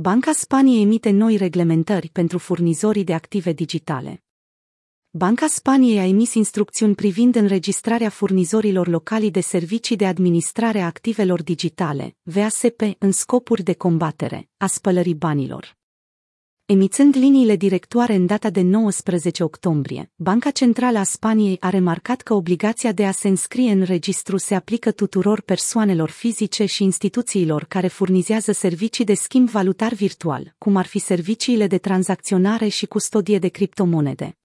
Banca Spaniei emite noi reglementări pentru furnizorii de active digitale. Banca Spaniei a emis instrucțiuni privind înregistrarea furnizorilor locali de servicii de administrare a activelor digitale, VASP, în scopuri de combatere a spălării banilor. Emițând liniile directoare în data de 19 octombrie, Banca Centrală a Spaniei a remarcat că obligația de a se înscrie în registru se aplică tuturor persoanelor fizice și instituțiilor care furnizează servicii de schimb valutar virtual, cum ar fi serviciile de tranzacționare și custodie de criptomonede.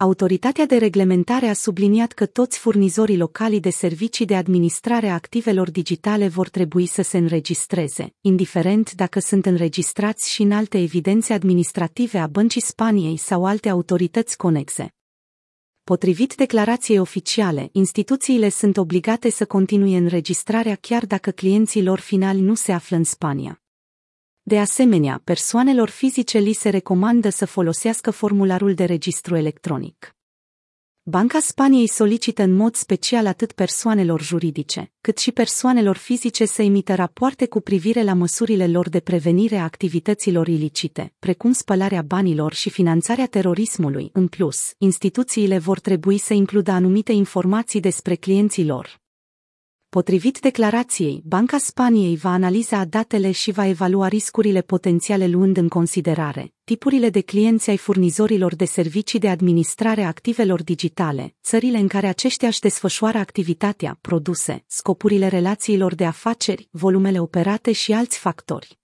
Autoritatea de reglementare a subliniat că toți furnizorii locali de servicii de administrare a activelor digitale vor trebui să se înregistreze, indiferent dacă sunt înregistrați și în alte evidențe administrative a Băncii Spaniei sau alte autorități conexe. Potrivit declarației oficiale, instituțiile sunt obligate să continue înregistrarea chiar dacă clienții lor finali nu se află în Spania. De asemenea, persoanelor fizice li se recomandă să folosească formularul de registru electronic. Banca Spaniei solicită în mod special atât persoanelor juridice, cât și persoanelor fizice să emită rapoarte cu privire la măsurile lor de prevenire a activităților ilicite, precum spălarea banilor și finanțarea terorismului. În plus, instituțiile vor trebui să includă anumite informații despre clienții lor, Potrivit declarației, Banca Spaniei va analiza datele și va evalua riscurile potențiale luând în considerare tipurile de clienți ai furnizorilor de servicii de administrare a activelor digitale, țările în care aceștia își desfășoară activitatea, produse, scopurile relațiilor de afaceri, volumele operate și alți factori.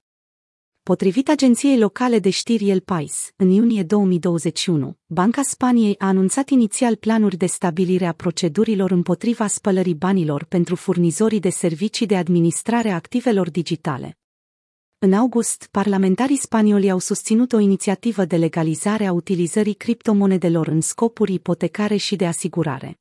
Potrivit agenției locale de știri El Pais, în iunie 2021, Banca Spaniei a anunțat inițial planuri de stabilire a procedurilor împotriva spălării banilor pentru furnizorii de servicii de administrare a activelor digitale. În august, parlamentarii spanioli au susținut o inițiativă de legalizare a utilizării criptomonedelor în scopuri ipotecare și de asigurare.